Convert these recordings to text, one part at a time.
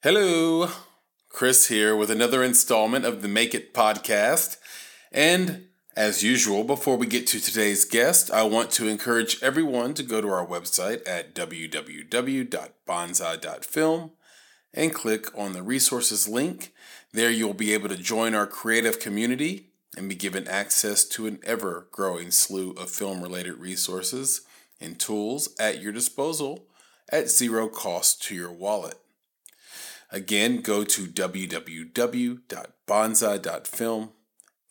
Hello, Chris here with another installment of the Make It podcast. And as usual, before we get to today's guest, I want to encourage everyone to go to our website at www.bonsai.film and click on the resources link. There you'll be able to join our creative community and be given access to an ever growing slew of film related resources and tools at your disposal at zero cost to your wallet. Again, go to www.bonsai.film,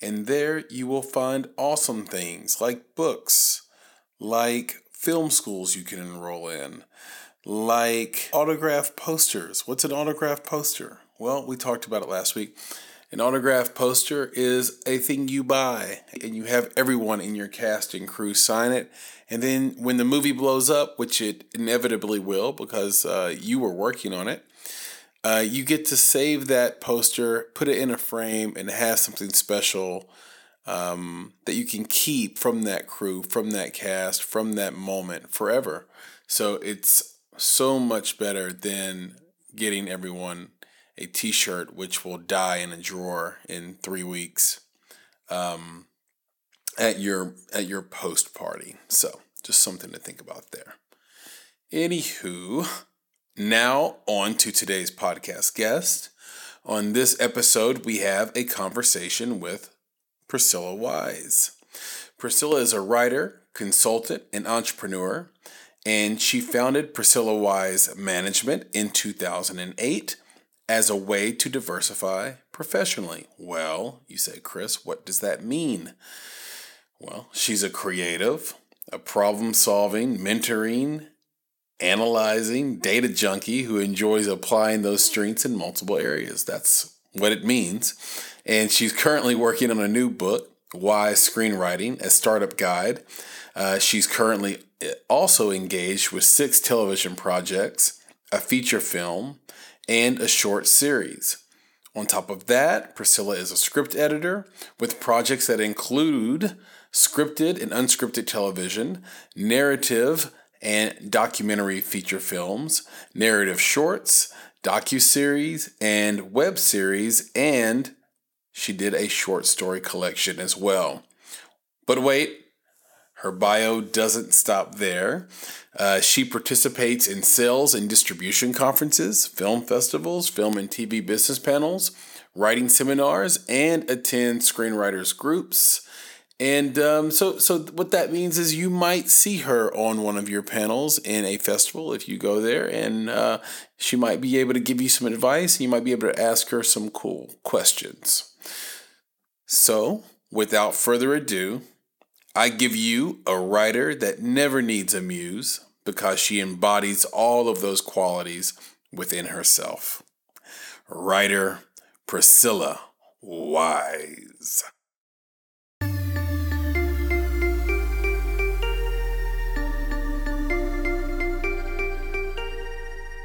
and there you will find awesome things like books, like film schools you can enroll in, like autograph posters. What's an autograph poster? Well, we talked about it last week. An autograph poster is a thing you buy, and you have everyone in your cast and crew sign it. And then when the movie blows up, which it inevitably will because uh, you were working on it, uh, you get to save that poster, put it in a frame, and have something special um, that you can keep from that crew, from that cast, from that moment forever. So it's so much better than getting everyone a T-shirt, which will die in a drawer in three weeks um, at your at your post party. So just something to think about there. Anywho, now, on to today's podcast guest. On this episode, we have a conversation with Priscilla Wise. Priscilla is a writer, consultant, and entrepreneur, and she founded Priscilla Wise Management in 2008 as a way to diversify professionally. Well, you say, Chris, what does that mean? Well, she's a creative, a problem solving, mentoring, analyzing data junkie who enjoys applying those strengths in multiple areas. That's what it means. And she's currently working on a new book, Why Screenwriting, a startup guide. Uh, she's currently uh, also engaged with six television projects, a feature film, and a short series. On top of that, Priscilla is a script editor with projects that include scripted and unscripted television, narrative, and documentary feature films, narrative shorts, docu-series, and web series, and she did a short story collection as well. But wait, her bio doesn't stop there. Uh, she participates in sales and distribution conferences, film festivals, film and TV business panels, writing seminars, and attends screenwriters groups. And um, so, so what that means is you might see her on one of your panels in a festival if you go there, and uh, she might be able to give you some advice. And you might be able to ask her some cool questions. So, without further ado, I give you a writer that never needs a muse because she embodies all of those qualities within herself. Writer Priscilla Wise.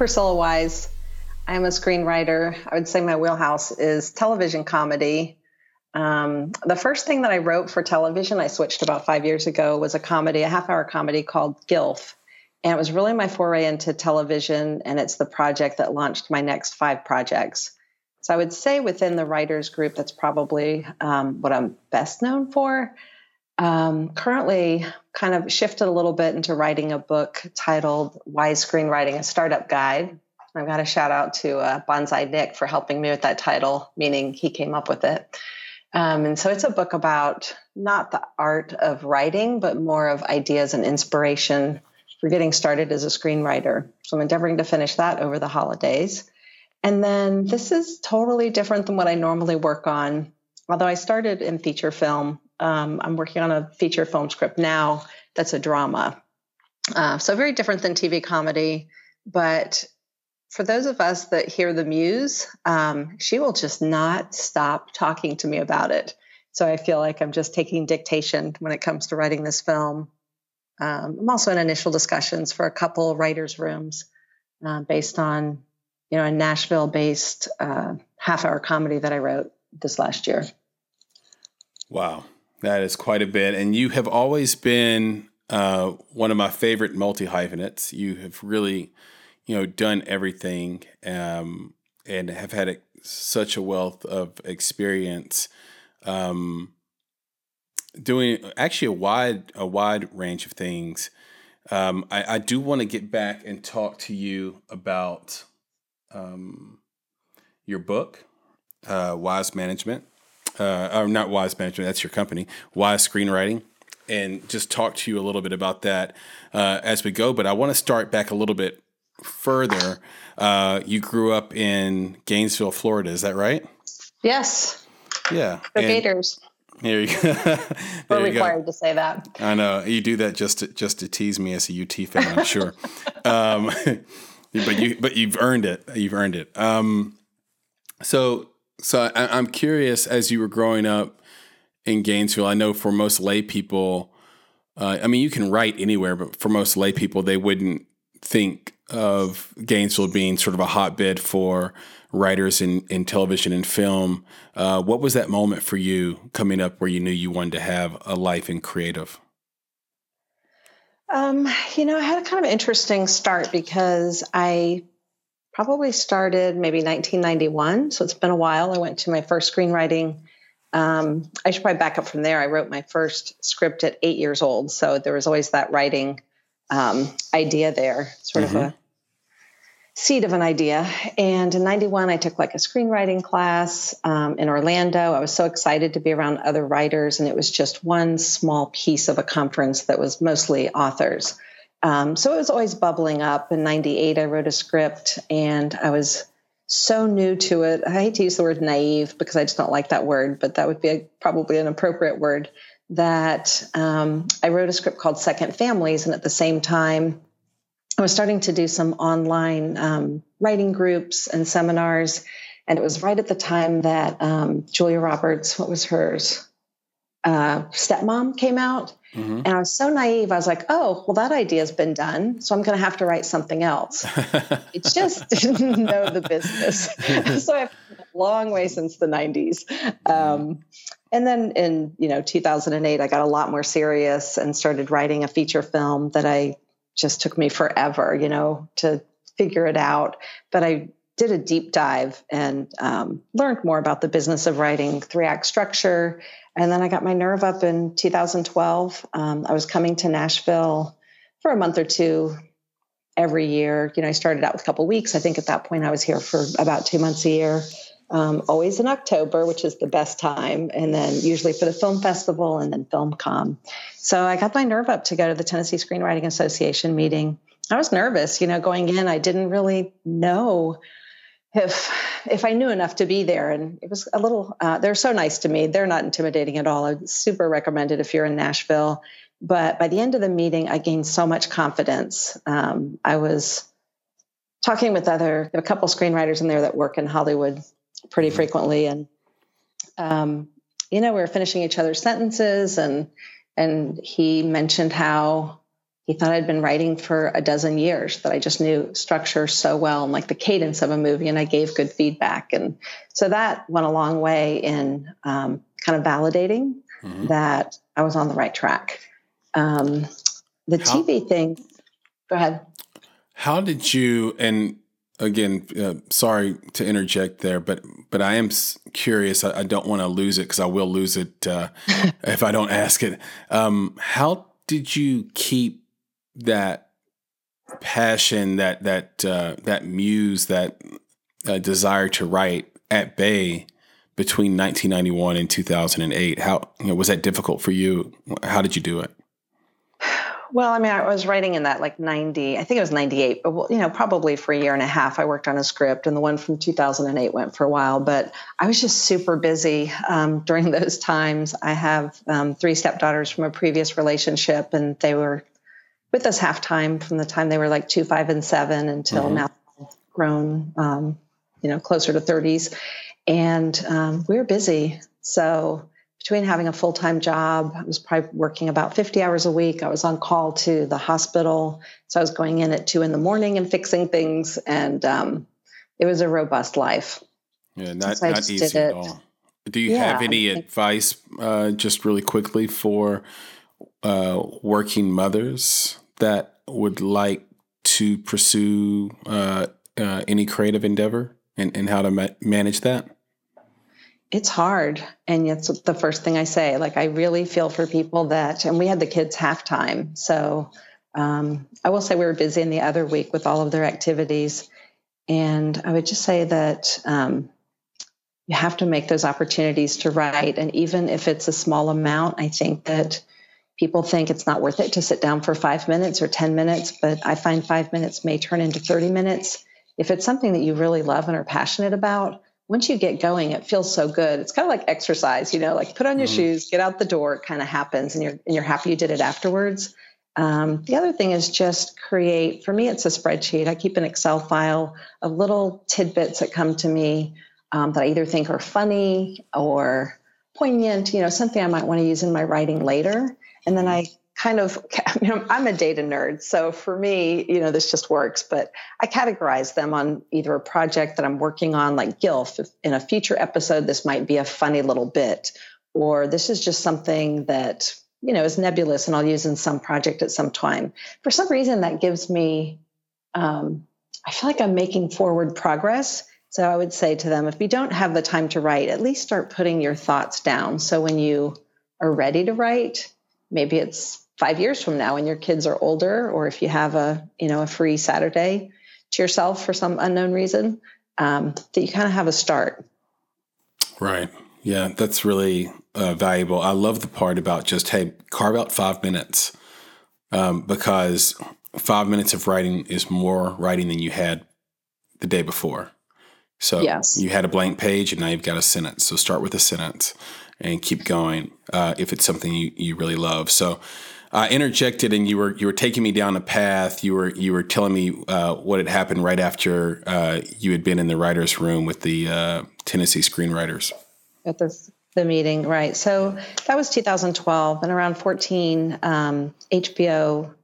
Priscilla Wise. I'm a screenwriter. I would say my wheelhouse is television comedy. Um, the first thing that I wrote for television, I switched about five years ago, was a comedy, a half hour comedy called GILF. And it was really my foray into television, and it's the project that launched my next five projects. So I would say within the writers group, that's probably um, what I'm best known for. Um, currently, kind of shifted a little bit into writing a book titled Why Screenwriting, a Startup Guide. I've got a shout out to uh, Bonsai Nick for helping me with that title, meaning he came up with it. Um, and so it's a book about not the art of writing, but more of ideas and inspiration for getting started as a screenwriter. So I'm endeavoring to finish that over the holidays. And then this is totally different than what I normally work on. Although I started in feature film um, I'm working on a feature film script now, that's a drama. Uh, so very different than TV comedy, but for those of us that hear the muse, um, she will just not stop talking to me about it. So I feel like I'm just taking dictation when it comes to writing this film. Um, I'm also in initial discussions for a couple writers' rooms uh, based on, you know, a Nashville-based uh, half-hour comedy that I wrote this last year. Wow, that is quite a bit, and you have always been uh, one of my favorite multi hyphenates. You have really, you know, done everything um, and have had a, such a wealth of experience um, doing actually a wide a wide range of things. Um, I, I, do want to get back and talk to you about um, your book, uh, Wise Management, uh, or not Wise Management. That's your company, Wise Screenwriting, and just talk to you a little bit about that uh, as we go. But I want to start back a little bit further. Uh, you grew up in Gainesville, Florida. Is that right? Yes. Yeah. The Gators. Here you go. We're required go. to say that. I know you do that just to, just to tease me as a UT fan. I'm sure, um, but you but you've earned it. You've earned it. Um, so so I, I'm curious as you were growing up in Gainesville. I know for most lay people, uh, I mean you can write anywhere, but for most lay people, they wouldn't think of Gainesville being sort of a hotbed for writers in, in television and film. Uh, what was that moment for you coming up where you knew you wanted to have a life in creative? Um, you know, I had a kind of interesting start because I probably started maybe 1991. So it's been a while. I went to my first screenwriting. Um, I should probably back up from there. I wrote my first script at eight years old. So there was always that writing um, idea there, sort mm-hmm. of a seed of an idea. And in 91, I took like a screenwriting class um, in Orlando. I was so excited to be around other writers, and it was just one small piece of a conference that was mostly authors. Um, so it was always bubbling up. In 98, I wrote a script, and I was so new to it. I hate to use the word naive because I just don't like that word, but that would be a, probably an appropriate word. That um, I wrote a script called Second Families, and at the same time, I was starting to do some online um, writing groups and seminars. And it was right at the time that um, Julia Roberts, what was hers? Uh, stepmom came out. Mm-hmm. And I was so naive. I was like, oh, well, that idea's been done. So I'm going to have to write something else. it just didn't know the business. so I've a long way since the 90s. Um, and then in you know 2008 i got a lot more serious and started writing a feature film that i just took me forever, you know, to figure it out. But I did a deep dive and um, learned more about the business of writing three act structure. And then I got my nerve up in 2012. Um, I was coming to Nashville for a month or two every year. You know, I started out with a couple weeks. I think at that point I was here for about two months a year. Um, always in October, which is the best time, and then usually for the film festival and then FilmCon. So I got my nerve up to go to the Tennessee Screenwriting Association meeting. I was nervous, you know, going in. I didn't really know if if I knew enough to be there, and it was a little. Uh, they're so nice to me. They're not intimidating at all. I super recommend it if you're in Nashville. But by the end of the meeting, I gained so much confidence. Um, I was talking with other a couple screenwriters in there that work in Hollywood pretty frequently, and um, you know, we were finishing each other's sentences and and he mentioned how he thought I'd been writing for a dozen years, that I just knew structure so well and like the cadence of a movie, and I gave good feedback. And so that went a long way in um, kind of validating mm-hmm. that I was on the right track. Um, the how, TV thing, go ahead. How did you, and again, uh, sorry to interject there, but but I am curious. I, I don't want to lose it because I will lose it uh, if I don't ask it. Um, how did you keep that passion, that that uh, that muse, that uh, desire to write at bay between 1991 and 2008? How you know, was that difficult for you? How did you do it? Well, I mean, I was writing in that like 90, I think it was 98, but you know, probably for a year and a half, I worked on a script and the one from 2008 went for a while, but I was just super busy um, during those times. I have um, three stepdaughters from a previous relationship and they were with us half time from the time they were like two, five, and seven until mm-hmm. now grown, um, you know, closer to 30s. And um, we were busy. So between having a full time job, I was probably working about 50 hours a week. I was on call to the hospital. So I was going in at two in the morning and fixing things. And um, it was a robust life. Yeah, not, so not easy at all. Do you yeah, have any advice, uh, just really quickly, for uh, working mothers that would like to pursue uh, uh any creative endeavor and, and how to ma- manage that? it's hard and it's the first thing i say like i really feel for people that and we had the kids halftime so um, i will say we were busy in the other week with all of their activities and i would just say that um, you have to make those opportunities to write and even if it's a small amount i think that people think it's not worth it to sit down for five minutes or 10 minutes but i find five minutes may turn into 30 minutes if it's something that you really love and are passionate about once you get going, it feels so good. It's kind of like exercise, you know, like put on your mm-hmm. shoes, get out the door, it kind of happens and you're and you're happy you did it afterwards. Um, the other thing is just create, for me, it's a spreadsheet. I keep an Excel file of little tidbits that come to me um, that I either think are funny or poignant, you know, something I might want to use in my writing later. And then I kind of you know, I'm a data nerd, so for me, you know, this just works. But I categorize them on either a project that I'm working on, like GILF. In a future episode, this might be a funny little bit, or this is just something that you know is nebulous and I'll use in some project at some time. For some reason, that gives me. Um, I feel like I'm making forward progress. So I would say to them, if you don't have the time to write, at least start putting your thoughts down. So when you are ready to write, maybe it's five years from now when your kids are older or if you have a you know a free saturday to yourself for some unknown reason um, that you kind of have a start. Right. Yeah that's really uh, valuable. I love the part about just hey carve out five minutes um, because five minutes of writing is more writing than you had the day before. So yes. you had a blank page and now you've got a sentence. So start with a sentence and keep going uh, if it's something you, you really love so I interjected and you were you were taking me down a path. You were you were telling me uh, what had happened right after uh, you had been in the writers' room with the uh, Tennessee screenwriters. At this the meeting, right? So that was 2012, and around 14, um, HBO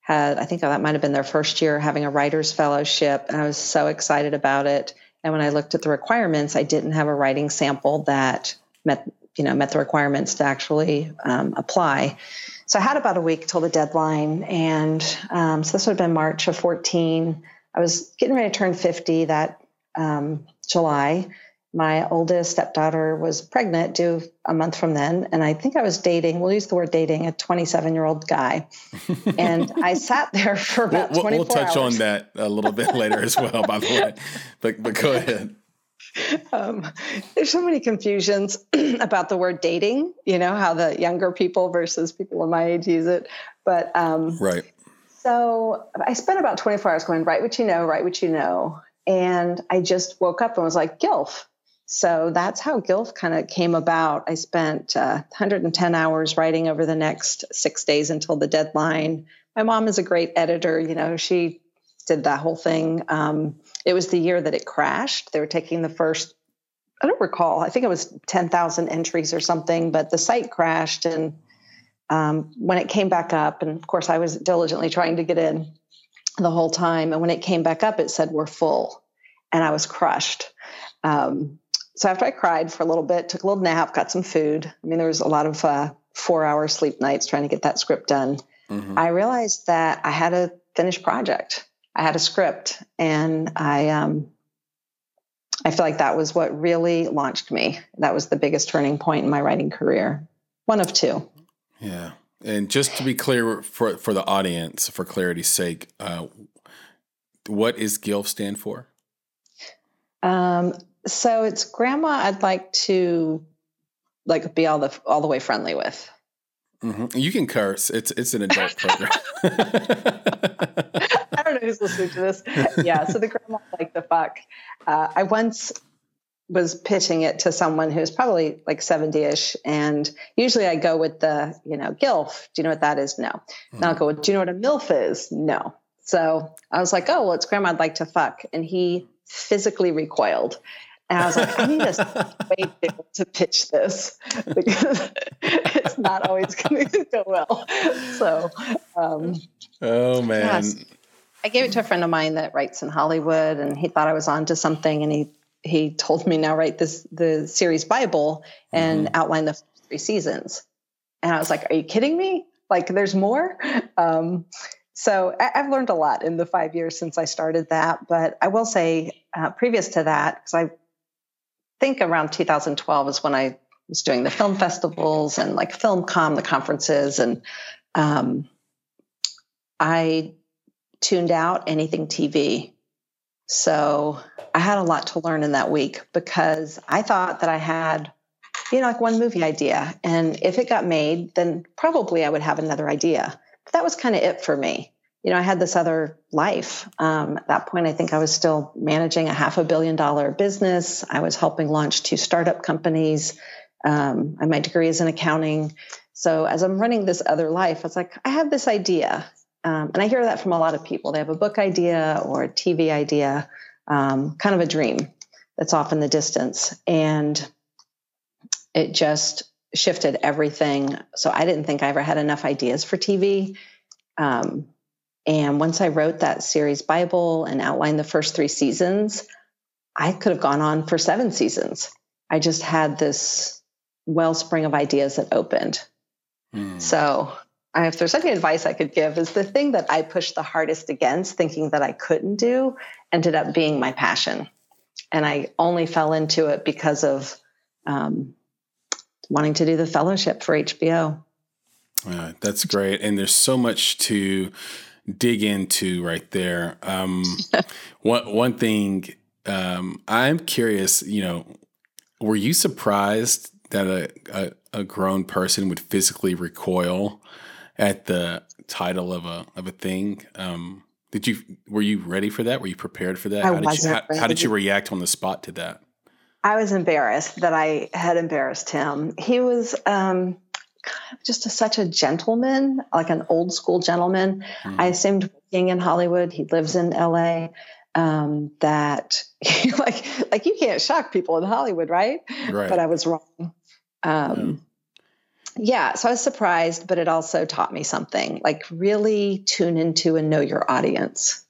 had I think that might have been their first year having a writers' fellowship, and I was so excited about it. And when I looked at the requirements, I didn't have a writing sample that met you know met the requirements to actually um, apply. So I had about a week till the deadline. And um, so this would have been March of 14. I was getting ready to turn 50 that um, July. My oldest stepdaughter was pregnant, due a month from then. And I think I was dating, we'll use the word dating, a 27 year old guy. And I sat there for about we'll, 24 We'll touch hours. on that a little bit later as well, by the way. But, but go ahead. Um, there's so many confusions about the word dating, you know, how the younger people versus people of my age use it. But um, right. So I spent about 24 hours going, write what you know, write what you know. And I just woke up and was like, GILF. So that's how GILF kind of came about. I spent uh, 110 hours writing over the next six days until the deadline. My mom is a great editor. You know, she did that whole thing. Um, it was the year that it crashed. They were taking the first, I don't recall, I think it was 10,000 entries or something, but the site crashed. And um, when it came back up, and of course, I was diligently trying to get in the whole time. And when it came back up, it said, We're full. And I was crushed. Um, so after I cried for a little bit, took a little nap, got some food. I mean, there was a lot of uh, four hour sleep nights trying to get that script done. Mm-hmm. I realized that I had a finished project. I had a script, and I um, I feel like that was what really launched me. That was the biggest turning point in my writing career. One of two. Yeah, and just to be clear for for the audience, for clarity's sake, uh, what is GILF stand for? Um, so it's Grandma. I'd like to like be all the all the way friendly with. Mm-hmm. You can curse. It's it's an adult program. I don't know who's listening to this. Yeah, so the grandma like the fuck. Uh, I once was pitching it to someone who's probably like 70ish and usually i go with the you know gilf do you know what that is no mm. i'll go with do you know what a milf is no so i was like oh well it's grandma i'd like to fuck and he physically recoiled and I was like, I need a way to pitch this because it's not always going to go well. So, um, oh man, I gave it to a friend of mine that writes in Hollywood, and he thought I was onto something, and he he told me now write this the series Bible and mm-hmm. outline the three seasons, and I was like, Are you kidding me? Like, there's more. Um, so I, have learned a lot in the five years since I started that. But I will say, uh, previous to that, because I think around 2012 is when I was doing the film festivals and like FilmCom, the conferences, and um, I tuned out anything TV. So I had a lot to learn in that week because I thought that I had, you know, like one movie idea. And if it got made, then probably I would have another idea. But that was kind of it for me you know, I had this other life. Um, at that point, I think I was still managing a half a billion dollar business. I was helping launch two startup companies. Um, my degree is in accounting. So as I'm running this other life, I was like, I have this idea. Um, and I hear that from a lot of people. They have a book idea or a TV idea, um, kind of a dream that's off in the distance. And it just shifted everything. So I didn't think I ever had enough ideas for TV. Um, and once I wrote that series Bible and outlined the first three seasons, I could have gone on for seven seasons. I just had this wellspring of ideas that opened. Mm. So, if there's any advice I could give, is the thing that I pushed the hardest against, thinking that I couldn't do, ended up being my passion. And I only fell into it because of um, wanting to do the fellowship for HBO. Uh, that's great. And there's so much to dig into right there. Um, one one thing um, I'm curious. You know, were you surprised that a, a, a grown person would physically recoil at the title of a of a thing? Um, did you were you ready for that? Were you prepared for that? I how wasn't did you, how, how did you react on the spot to that? I was embarrassed that I had embarrassed him. He was um, just a, such a gentleman, like an old school gentleman. Mm-hmm. I assumed working in Hollywood, he lives in LA. Um, that like like you can't shock people in Hollywood, right? Right. But I was wrong. Um, yeah. yeah, so I was surprised, but it also taught me something. Like really tune into and know your audience.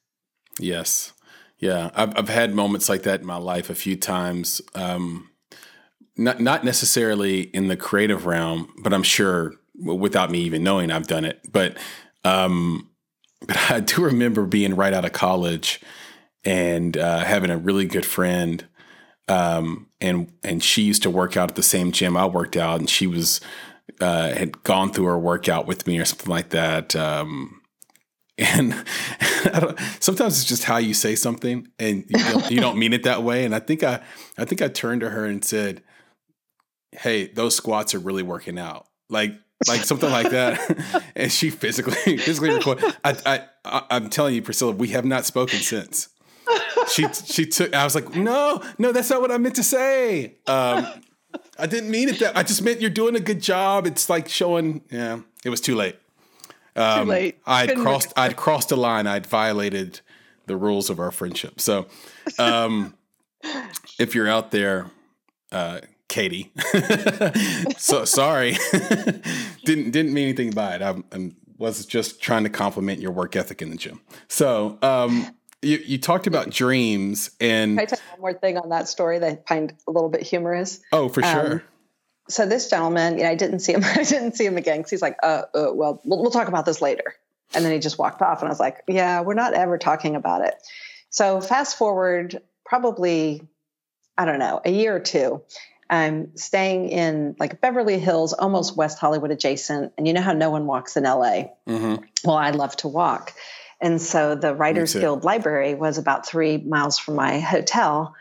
Yes. Yeah, I've I've had moments like that in my life a few times. Um, not not necessarily in the creative realm, but I'm sure without me even knowing I've done it. But um, but I do remember being right out of college and uh, having a really good friend. Um, and and she used to work out at the same gym I worked out, and she was uh, had gone through her workout with me or something like that. Um, and sometimes it's just how you say something, and you don't, you don't mean it that way. And I think I I think I turned to her and said, hey, those squats are really working out. Like like something like that. and she physically physically recorded. I, I I'm telling you, Priscilla, we have not spoken since. She she took. I was like, no, no, that's not what I meant to say. Um, I didn't mean it that. I just meant you're doing a good job. It's like showing. Yeah, it was too late. Um, too late. I'd crossed. I'd crossed a line. I'd violated the rules of our friendship. So, um, if you're out there, uh, Katie. so sorry, didn't didn't mean anything by it. I, I, was just trying to compliment your work ethic in the gym. So um, you you talked about dreams, and Can I tell one more thing on that story that I find a little bit humorous? Oh, for sure. Um, so this gentleman, you know, I didn't see him. I didn't see him again because he's like, uh, uh well, well, we'll talk about this later. And then he just walked off, and I was like, yeah, we're not ever talking about it. So fast forward, probably, I don't know, a year or two I'm staying in like Beverly Hills, almost West Hollywood adjacent. And you know how no one walks in LA? Mm-hmm. Well, I love to walk. And so the Writers Guild Library was about three miles from my hotel.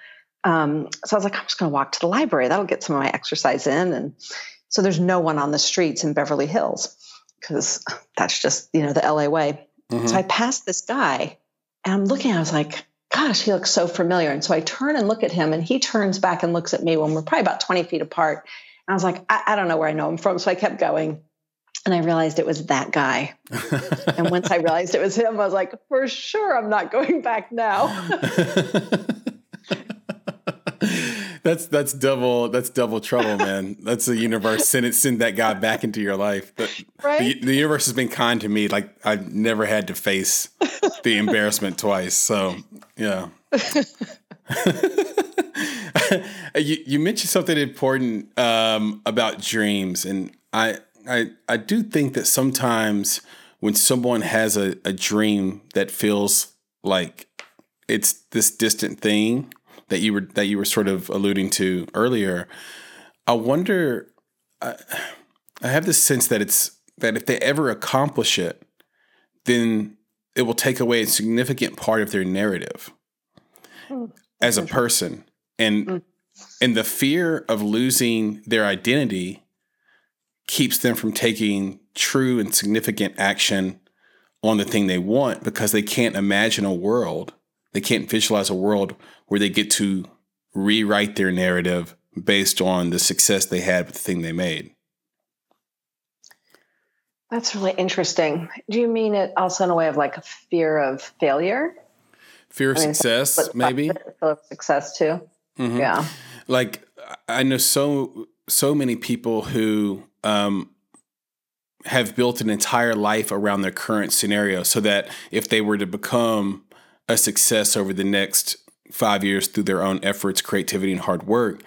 Um, so I was like, I'm just going to walk to the library. That'll get some of my exercise in. And so there's no one on the streets in Beverly Hills. because that's just, you know, the LA way. Mm-hmm. So I passed this guy and I'm looking, I was like, gosh, he looks so familiar. And so I turn and look at him and he turns back and looks at me when we're probably about 20 feet apart. And I was like, I, I don't know where I know him from. So I kept going. And I realized it was that guy. and once I realized it was him, I was like, for sure, I'm not going back now. that's that's double that's double trouble, man. That's the universe send it send that guy back into your life. But right? the, the universe has been kind to me. Like I've never had to face the embarrassment twice. So yeah. you, you mentioned something important um, about dreams, and I, I I do think that sometimes when someone has a, a dream that feels like it's this distant thing, that you were that you were sort of alluding to earlier. I wonder. I, I have this sense that it's that if they ever accomplish it, then it will take away a significant part of their narrative mm. as a person, and mm. and the fear of losing their identity keeps them from taking true and significant action on the thing they want because they can't imagine a world they can't visualize a world where they get to rewrite their narrative based on the success they had with the thing they made. That's really interesting. Do you mean it also in a way of like a fear of failure? Fear of I mean, success, maybe. Fear of success too. Mm-hmm. Yeah. Like I know so so many people who um, have built an entire life around their current scenario, so that if they were to become a success over the next five years through their own efforts, creativity, and hard work,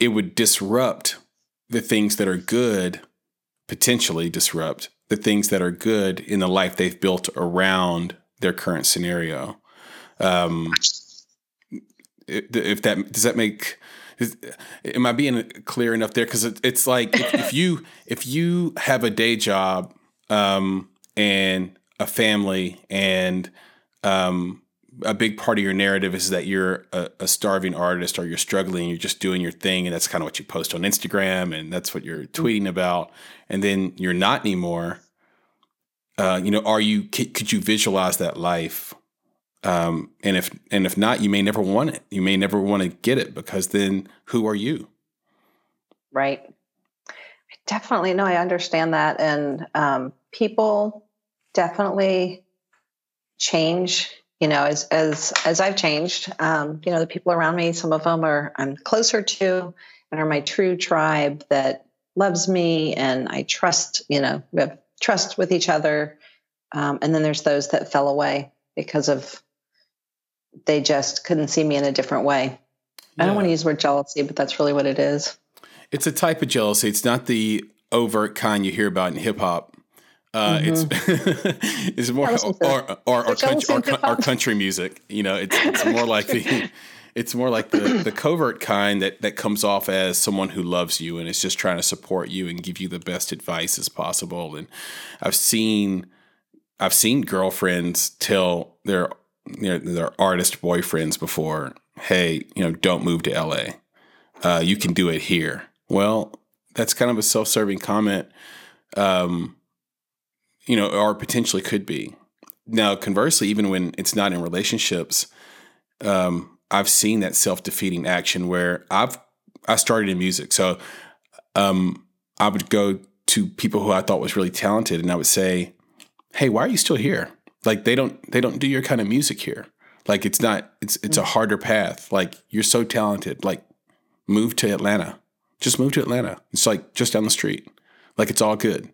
it would disrupt the things that are good, potentially disrupt the things that are good in the life they've built around their current scenario. Um, if that does that make is, am I being clear enough there? Because it, it's like if, if, you if you have a day job um, and a family and um, a big part of your narrative is that you're a, a, starving artist or you're struggling, you're just doing your thing, and that's kind of what you post on Instagram and that's what you're mm-hmm. tweeting about, and then you're not anymore. Uh, you know, are you? Could you visualize that life? Um, and if and if not, you may never want it. You may never want to get it because then who are you? Right. I definitely, no, I understand that, and um, people definitely change you know, as as as I've changed, um, you know, the people around me, some of them are I'm closer to and are my true tribe that loves me and I trust, you know, we have trust with each other. Um, and then there's those that fell away because of they just couldn't see me in a different way. Yeah. I don't want to use the word jealousy, but that's really what it is. It's a type of jealousy. It's not the overt kind you hear about in hip hop uh, mm-hmm. It's it's more our or, or, country, or, or, country music. You know, it's it's more like the it's more like the the covert kind that that comes off as someone who loves you and is just trying to support you and give you the best advice as possible. And I've seen I've seen girlfriends tell their you know, their artist boyfriends before, "Hey, you know, don't move to LA. Uh, you can do it here." Well, that's kind of a self-serving comment. Um, you know, or potentially could be. Now, conversely, even when it's not in relationships, um, I've seen that self defeating action where I've I started in music, so um, I would go to people who I thought was really talented, and I would say, "Hey, why are you still here? Like they don't they don't do your kind of music here. Like it's not it's it's a mm. harder path. Like you're so talented. Like move to Atlanta. Just move to Atlanta. It's like just down the street. Like it's all good."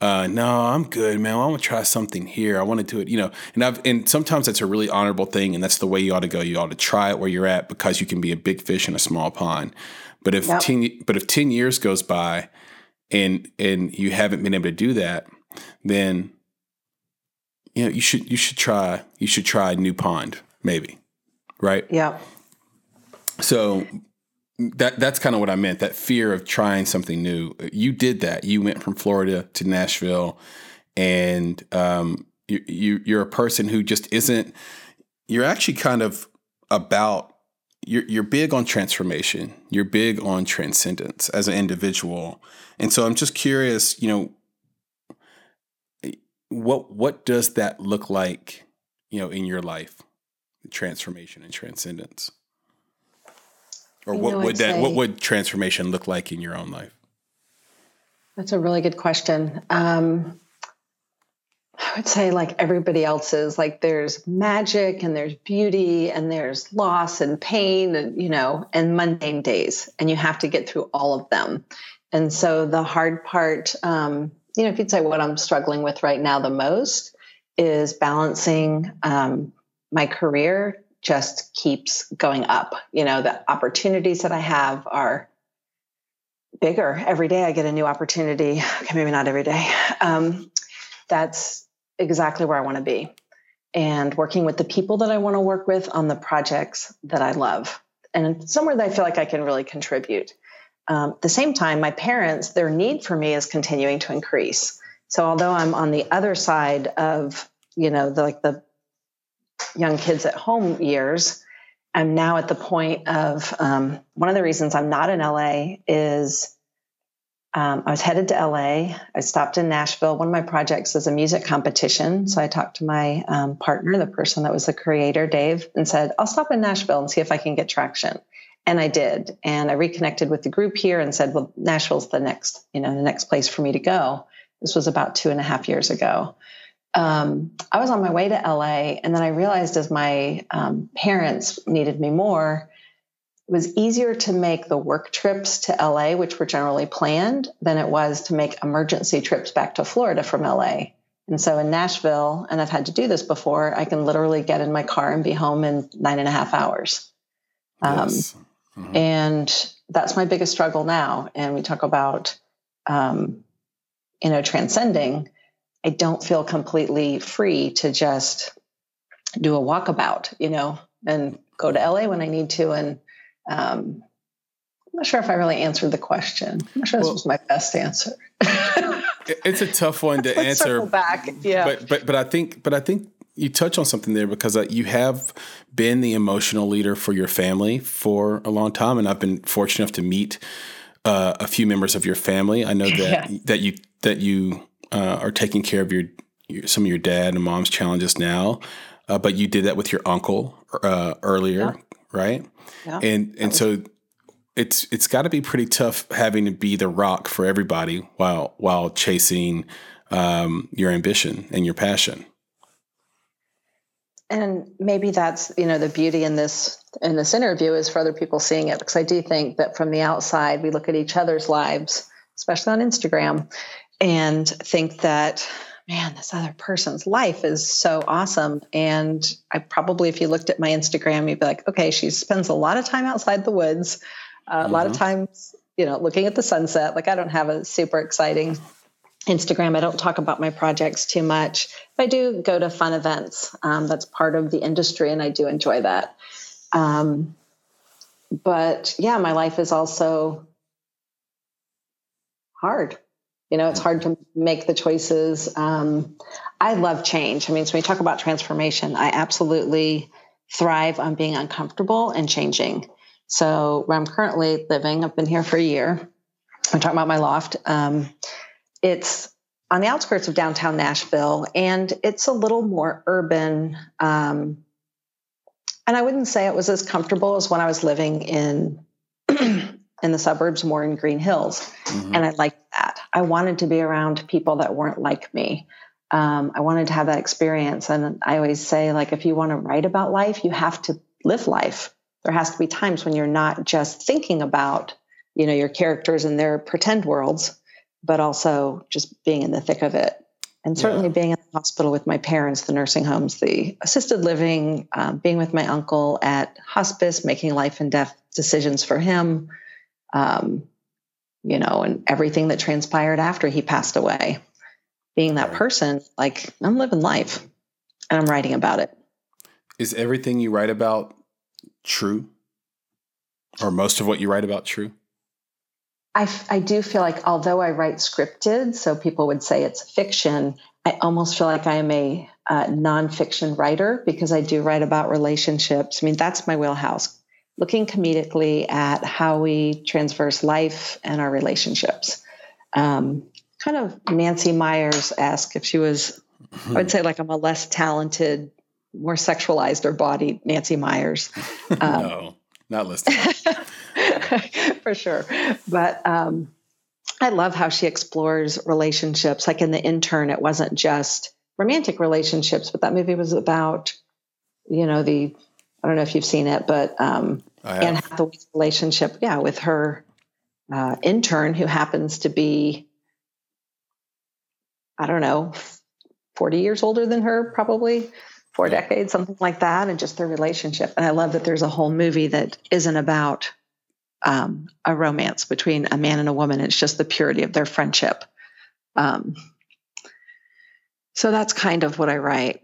Uh, no, I'm good, man. I want to try something here. I want to do it, you know. And I've and sometimes that's a really honorable thing, and that's the way you ought to go. You ought to try it where you're at because you can be a big fish in a small pond. But if yep. ten, but if ten years goes by, and and you haven't been able to do that, then you know you should you should try you should try a new pond maybe, right? Yeah. So that that's kind of what I meant. That fear of trying something new. You did that. You went from Florida to Nashville, and um, you, you you're a person who just isn't. You're actually kind of about. You're you're big on transformation. You're big on transcendence as an individual, and so I'm just curious. You know, what what does that look like, you know, in your life? Transformation and transcendence. Or what would that say, what would transformation look like in your own life? That's a really good question. Um, I would say, like everybody else's, like there's magic and there's beauty and there's loss and pain and, you know, and mundane days. And you have to get through all of them. And so the hard part, um, you know, if you'd say what I'm struggling with right now the most is balancing um, my career just keeps going up. You know, the opportunities that I have are bigger every day. I get a new opportunity. Okay, maybe not every day. Um, that's exactly where I want to be. And working with the people that I want to work with on the projects that I love, and somewhere that I feel like I can really contribute. Um, at the same time, my parents, their need for me is continuing to increase. So although I'm on the other side of, you know, the, like the young kids at home years, I'm now at the point of um, one of the reasons I'm not in LA is um, I was headed to LA. I stopped in Nashville. One of my projects is a music competition. So I talked to my um, partner, the person that was the creator, Dave, and said, I'll stop in Nashville and see if I can get traction. And I did. And I reconnected with the group here and said, well, Nashville's the next, you know, the next place for me to go. This was about two and a half years ago. Um, I was on my way to LA, and then I realized as my um, parents needed me more, it was easier to make the work trips to LA, which were generally planned, than it was to make emergency trips back to Florida from LA. And so in Nashville, and I've had to do this before, I can literally get in my car and be home in nine and a half hours. Um, yes. Mm-hmm. And that's my biggest struggle now. And we talk about, um, you know, transcending. I don't feel completely free to just do a walkabout, you know, and go to LA when I need to. And um, I'm not sure if I really answered the question. I'm not sure well, this was my best answer. it's a tough one to answer. Back, yeah. But but but I think but I think you touch on something there because uh, you have been the emotional leader for your family for a long time, and I've been fortunate enough to meet uh, a few members of your family. I know that yeah. that you that you uh, are taking care of your, your, some of your dad and mom's challenges now, uh, but you did that with your uncle uh, earlier, yeah. right? Yeah. And and so it's it's got to be pretty tough having to be the rock for everybody while while chasing um, your ambition and your passion and maybe that's you know the beauty in this in this interview is for other people seeing it because i do think that from the outside we look at each other's lives especially on instagram and think that man this other person's life is so awesome and i probably if you looked at my instagram you'd be like okay she spends a lot of time outside the woods uh, mm-hmm. a lot of mm-hmm. times you know looking at the sunset like i don't have a super exciting Instagram. I don't talk about my projects too much. But I do go to fun events. Um, that's part of the industry, and I do enjoy that. Um, but yeah, my life is also hard. You know, it's hard to make the choices. Um, I love change. I mean, so when we talk about transformation, I absolutely thrive on being uncomfortable and changing. So where I'm currently living, I've been here for a year. I'm talking about my loft. Um, it's on the outskirts of downtown Nashville, and it's a little more urban. Um, and I wouldn't say it was as comfortable as when I was living in in the suburbs, more in Green Hills, mm-hmm. and I that. I wanted to be around people that weren't like me. Um, I wanted to have that experience, and I always say, like, if you want to write about life, you have to live life. There has to be times when you're not just thinking about, you know, your characters and their pretend worlds, but also just being in the thick of it. And certainly yeah. being in the hospital with my parents, the nursing homes, the assisted living, um, being with my uncle at hospice, making life and death decisions for him, um, you know, and everything that transpired after he passed away. Being that person, like I'm living life and I'm writing about it. Is everything you write about true? Or most of what you write about true? I, I do feel like although I write scripted, so people would say it's fiction, I almost feel like I am a uh, nonfiction writer because I do write about relationships. I mean, that's my wheelhouse, looking comedically at how we transverse life and our relationships. Um, kind of Nancy Meyers esque if she was I would say like I'm a less talented, more sexualized or bodied Nancy Meyers. Um, no, not listed. for sure. But um, I love how she explores relationships. Like in The Intern, it wasn't just romantic relationships, but that movie was about, you know, the, I don't know if you've seen it, but um, Anne Hathaway's relationship, yeah, with her uh, intern who happens to be, I don't know, 40 years older than her, probably four yeah. decades, something like that, and just their relationship. And I love that there's a whole movie that isn't about um, a romance between a man and a woman. It's just the purity of their friendship. Um, so that's kind of what I write.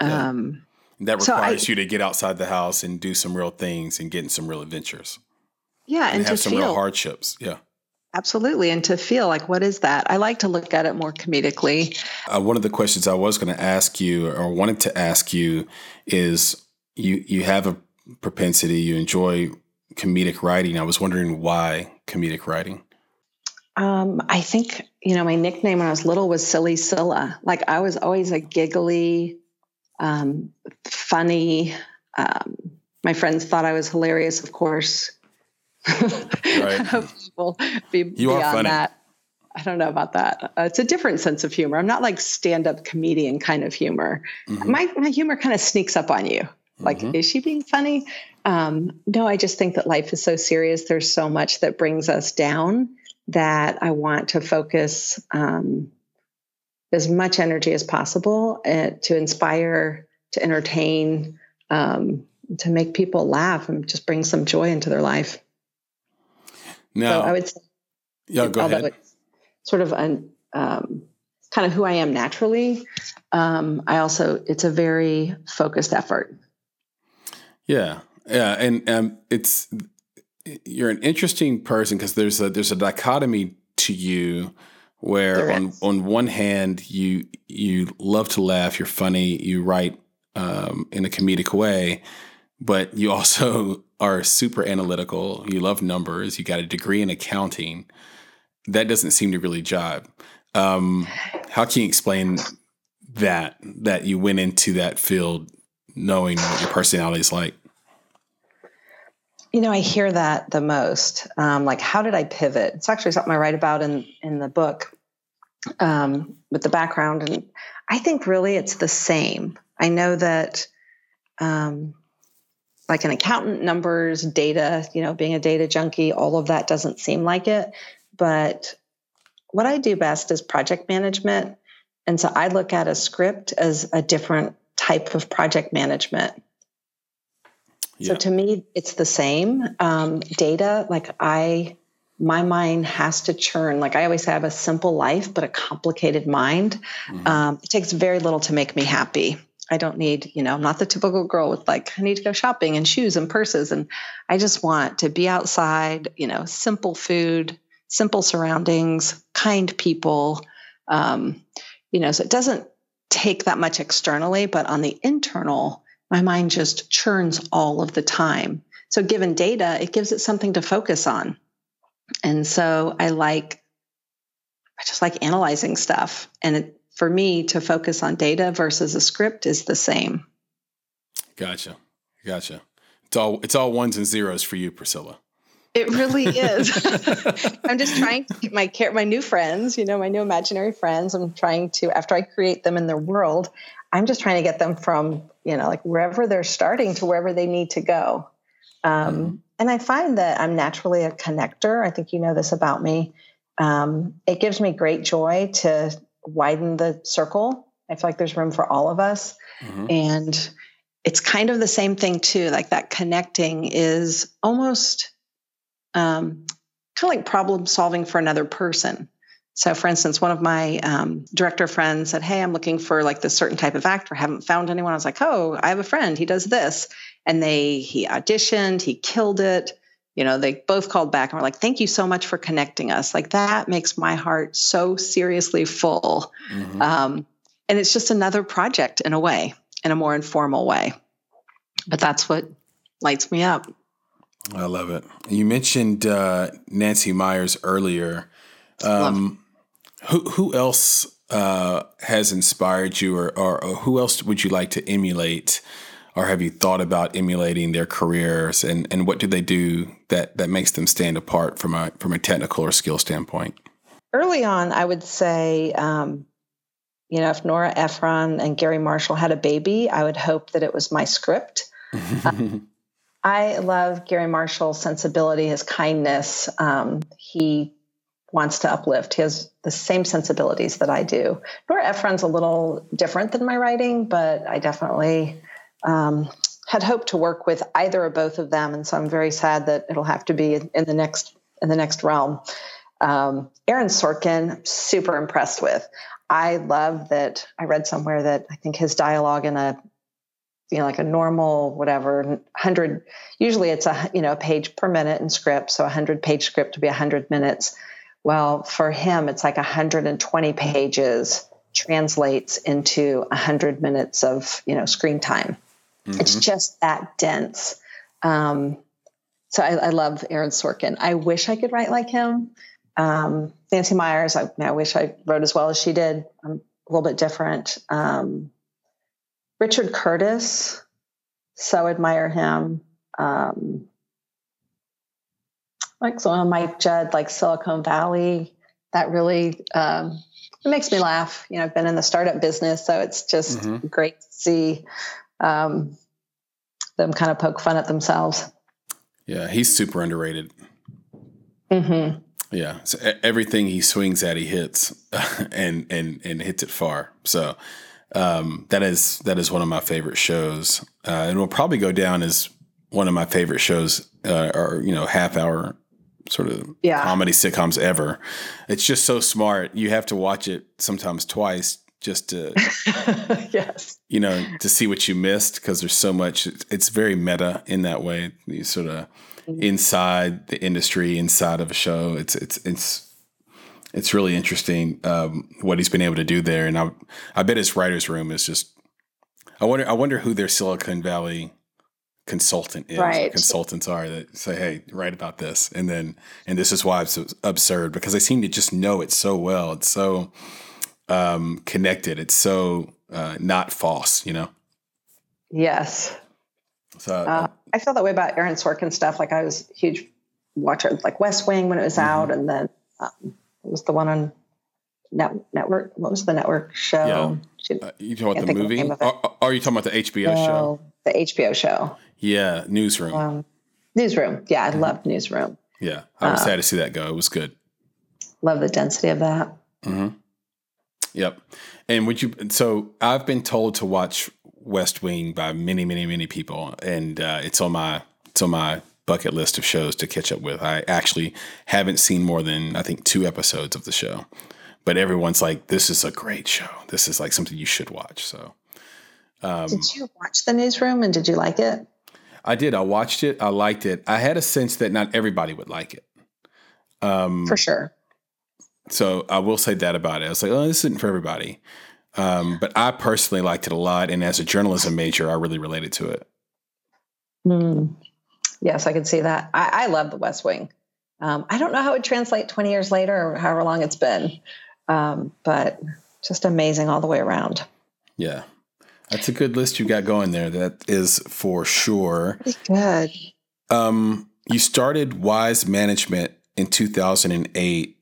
Um, that requires so I, you to get outside the house and do some real things and get in some real adventures. Yeah, and, and have some feel, real hardships. Yeah. Absolutely. And to feel like, what is that? I like to look at it more comedically. Uh, one of the questions I was going to ask you or wanted to ask you is you, you have a propensity, you enjoy comedic writing. I was wondering why comedic writing? Um, I think, you know, my nickname when I was little was Silly Scylla. Like I was always a giggly, um, funny. Um, my friends thought I was hilarious, of course. Right. Be you beyond are funny. that. I don't know about that. Uh, it's a different sense of humor. I'm not like stand up comedian kind of humor. Mm-hmm. My, my humor kind of sneaks up on you. Like, mm-hmm. is she being funny? Um, no, I just think that life is so serious. There's so much that brings us down that I want to focus um, as much energy as possible uh, to inspire, to entertain, um, to make people laugh and just bring some joy into their life. Now, so I would say, yeah, go ahead. sort of an, um, kind of who I am naturally. Um, I also, it's a very focused effort. Yeah, yeah, and um, it's you're an interesting person because there's a there's a dichotomy to you where on on one hand you you love to laugh, you're funny, you write um, in a comedic way, but you also are super analytical. You love numbers. You got a degree in accounting. That doesn't seem to really jive. Um, how can you explain that that you went into that field knowing what your personality is like? You know, I hear that the most. Um, like, how did I pivot? It's actually something I write about in in the book um, with the background, and I think really it's the same. I know that, um, like an accountant, numbers, data. You know, being a data junkie, all of that doesn't seem like it. But what I do best is project management, and so I look at a script as a different type of project management. Yeah. So to me, it's the same. Um, data, like I, my mind has to churn. Like I always say, I have a simple life, but a complicated mind. Mm-hmm. Um, it takes very little to make me happy. I don't need, you know, I'm not the typical girl with like, I need to go shopping and shoes and purses. And I just want to be outside, you know, simple food, simple surroundings, kind people. Um, you know, so it doesn't take that much externally, but on the internal, my mind just churns all of the time. So, given data, it gives it something to focus on. And so, I like, I just like analyzing stuff. And it, for me, to focus on data versus a script is the same. Gotcha. Gotcha. It's all it's all ones and zeros for you, Priscilla. It really is. I'm just trying to get my care, my new friends, you know, my new imaginary friends. I'm trying to after I create them in their world, I'm just trying to get them from you know, like wherever they're starting to wherever they need to go. Um, mm-hmm. And I find that I'm naturally a connector. I think you know this about me. Um, it gives me great joy to widen the circle. I feel like there's room for all of us. Mm-hmm. And it's kind of the same thing, too. Like that connecting is almost um, kind of like problem solving for another person. So, for instance, one of my um, director friends said, Hey, I'm looking for like this certain type of actor. I haven't found anyone. I was like, Oh, I have a friend. He does this. And they, he auditioned, he killed it. You know, they both called back and were like, Thank you so much for connecting us. Like, that makes my heart so seriously full. Mm-hmm. Um, and it's just another project in a way, in a more informal way. But that's what lights me up. I love it. You mentioned uh, Nancy Meyers earlier. Um, who who else uh, has inspired you, or, or, or, who else would you like to emulate, or have you thought about emulating their careers, and, and what do they do that that makes them stand apart from a from a technical or skill standpoint? Early on, I would say, um, you know, if Nora Ephron and Garry Marshall had a baby, I would hope that it was my script. um, I love Garry Marshall's sensibility, his kindness. Um, he wants to uplift. He has the same sensibilities that I do. Nora Ephron's a little different than my writing, but I definitely um, had hoped to work with either or both of them, and so I'm very sad that it'll have to be in the next in the next realm. Um, Aaron Sorkin, super impressed with. I love that. I read somewhere that I think his dialogue in a you know like a normal whatever 100 usually it's a you know a page per minute in script so a 100 page script to be 100 minutes well, for him, it's like 120 pages translates into 100 minutes of you know screen time. Mm-hmm. It's just that dense. Um, so I, I, love Aaron Sorkin. I wish I could write like him. Um, Nancy Meyers, I, I, wish I wrote as well as she did. I'm a little bit different. Um, Richard Curtis, so admire him. Um, like so Mike Judge, like Silicon Valley, that really um, it makes me laugh. You know, I've been in the startup business, so it's just mm-hmm. great to see um, them kind of poke fun at themselves. Yeah, he's super underrated. Mm-hmm. Yeah, so everything he swings at, he hits, and and and hits it far. So um, that is that is one of my favorite shows, uh, and will probably go down as one of my favorite shows, uh, or you know, half hour sort of yeah. comedy sitcoms ever. It's just so smart. You have to watch it sometimes twice just to yes you know to see what you missed because there's so much it's very meta in that way you sort of mm-hmm. inside the industry inside of a show it's it's it's it's really interesting um, what he's been able to do there and I I bet his writers room is just I wonder I wonder who their Silicon Valley consultant is right. consultants are that say hey write about this. And then and this is why it's absurd because they seem to just know it so well. It's so um, connected. It's so uh, not false you know? Yes. So uh, i feel that way about aaron sorkin stuff. Like i was a huge watcher like west wing when it was mm-hmm. out and then um, it was the one on net, network what was the network show? Yeah. uh, you talking about the movie? the are, are, you talking about the hbo no, show? The hbo show yeah, Newsroom. Um, newsroom. Yeah, I loved Newsroom. Yeah, I was uh, sad to see that go. It was good. Love the density of that. Mm-hmm. Yep. And would you? So I've been told to watch West Wing by many, many, many people, and uh, it's on my it's on my bucket list of shows to catch up with. I actually haven't seen more than I think two episodes of the show, but everyone's like, "This is a great show. This is like something you should watch." So, um, did you watch the Newsroom and did you like it? I did. I watched it. I liked it. I had a sense that not everybody would like it. Um, for sure. So I will say that about it. I was like, oh, this isn't for everybody. Um, but I personally liked it a lot. And as a journalism major, I really related to it. Mm. Yes, I can see that. I, I love the West Wing. Um, I don't know how it would translate 20 years later or however long it's been, um, but just amazing all the way around. Yeah. That's a good list you got going there. That is for sure. Good. Um, you started Wise Management in 2008.